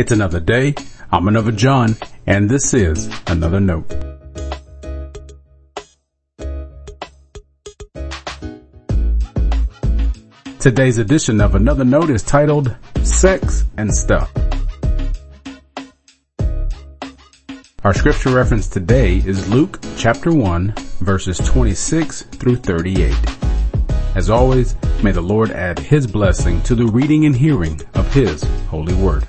It's another day. I'm another John, and this is another note. Today's edition of Another Note is titled Sex and Stuff. Our scripture reference today is Luke chapter 1 verses 26 through 38. As always, may the Lord add His blessing to the reading and hearing of His holy word.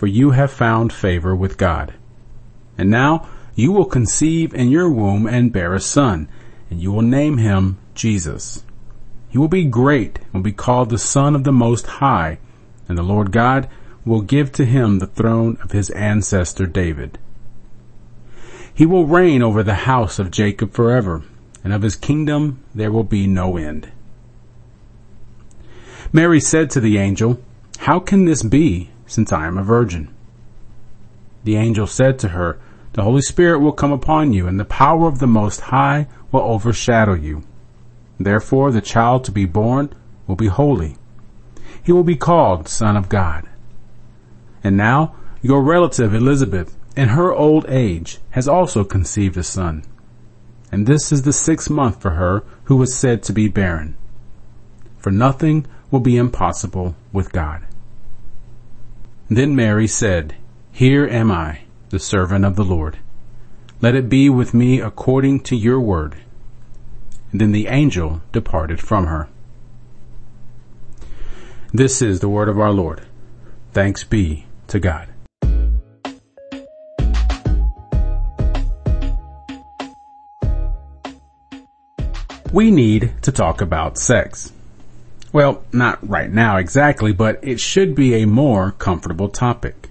for you have found favor with God. And now you will conceive in your womb and bear a son, and you will name him Jesus. He will be great and will be called the Son of the Most High, and the Lord God will give to him the throne of his ancestor David. He will reign over the house of Jacob forever, and of his kingdom there will be no end. Mary said to the angel, How can this be, since I am a virgin? The angel said to her, The Holy Spirit will come upon you, and the power of the Most High will overshadow you. Therefore the child to be born will be holy. He will be called Son of God. And now your relative Elizabeth, in her old age, has also conceived a son. And this is the sixth month for her who was said to be barren. For nothing will be impossible with God. Then Mary said, Here am I, the servant of the Lord. Let it be with me according to your word. Then the angel departed from her. This is the word of our Lord. Thanks be to God. We need to talk about sex. Well, not right now exactly, but it should be a more comfortable topic.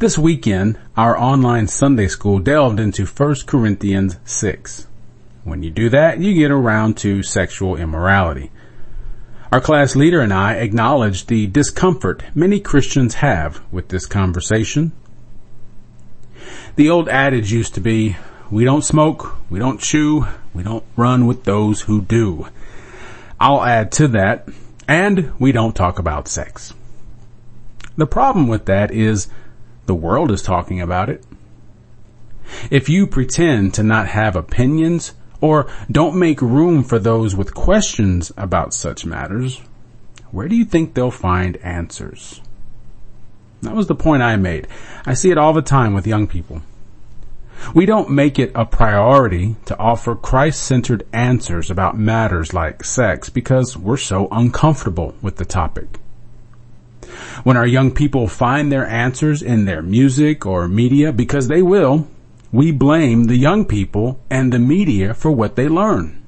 This weekend, our online Sunday school delved into 1 Corinthians 6. When you do that, you get around to sexual immorality. Our class leader and I acknowledged the discomfort many Christians have with this conversation. The old adage used to be, we don't smoke, we don't chew, we don't run with those who do. I'll add to that, and we don't talk about sex. The problem with that is the world is talking about it. If you pretend to not have opinions, or don't make room for those with questions about such matters, where do you think they'll find answers? That was the point I made. I see it all the time with young people. We don't make it a priority to offer Christ-centered answers about matters like sex because we're so uncomfortable with the topic. When our young people find their answers in their music or media, because they will, we blame the young people and the media for what they learn.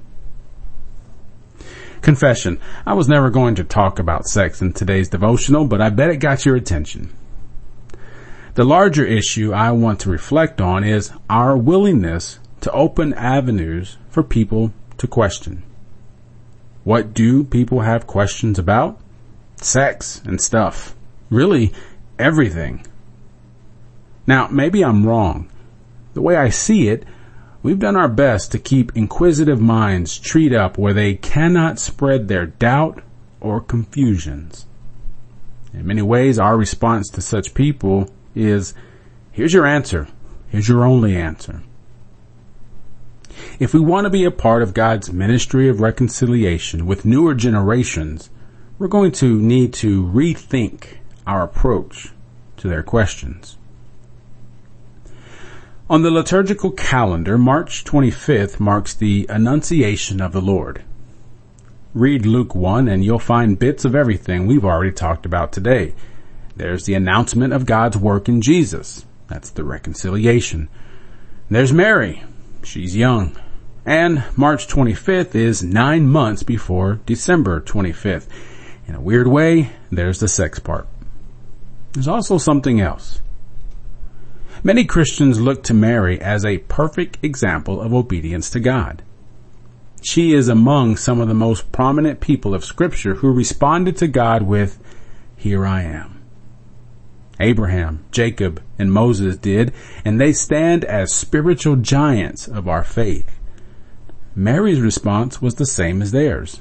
Confession. I was never going to talk about sex in today's devotional, but I bet it got your attention. The larger issue I want to reflect on is our willingness to open avenues for people to question. What do people have questions about? Sex and stuff. Really, everything. Now, maybe I'm wrong, the way I see it, we've done our best to keep inquisitive minds treed up where they cannot spread their doubt or confusions. In many ways, our response to such people is, here's your answer. Here's your only answer. If we want to be a part of God's ministry of reconciliation with newer generations, we're going to need to rethink our approach to their questions. On the liturgical calendar, March 25th marks the Annunciation of the Lord. Read Luke 1 and you'll find bits of everything we've already talked about today. There's the announcement of God's work in Jesus. That's the reconciliation. There's Mary. She's young. And March 25th is nine months before December 25th. In a weird way, there's the sex part. There's also something else. Many Christians look to Mary as a perfect example of obedience to God. She is among some of the most prominent people of scripture who responded to God with, here I am. Abraham, Jacob, and Moses did, and they stand as spiritual giants of our faith. Mary's response was the same as theirs.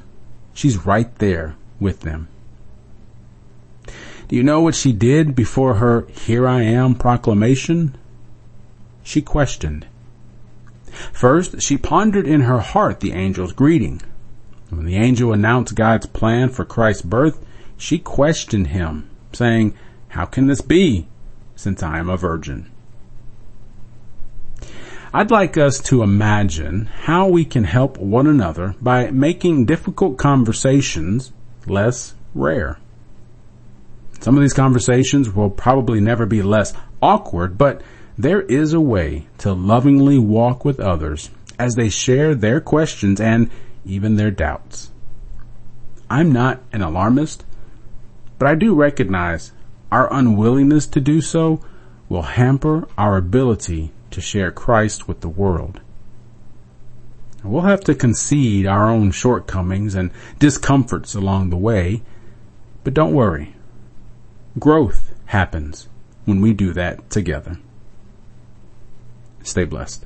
She's right there with them. Do you know what she did before her Here I Am proclamation? She questioned. First, she pondered in her heart the angel's greeting. When the angel announced God's plan for Christ's birth, she questioned him, saying, How can this be, since I am a virgin? I'd like us to imagine how we can help one another by making difficult conversations less rare. Some of these conversations will probably never be less awkward, but there is a way to lovingly walk with others as they share their questions and even their doubts. I'm not an alarmist, but I do recognize our unwillingness to do so will hamper our ability to share Christ with the world. We'll have to concede our own shortcomings and discomforts along the way, but don't worry. Growth happens when we do that together. Stay blessed.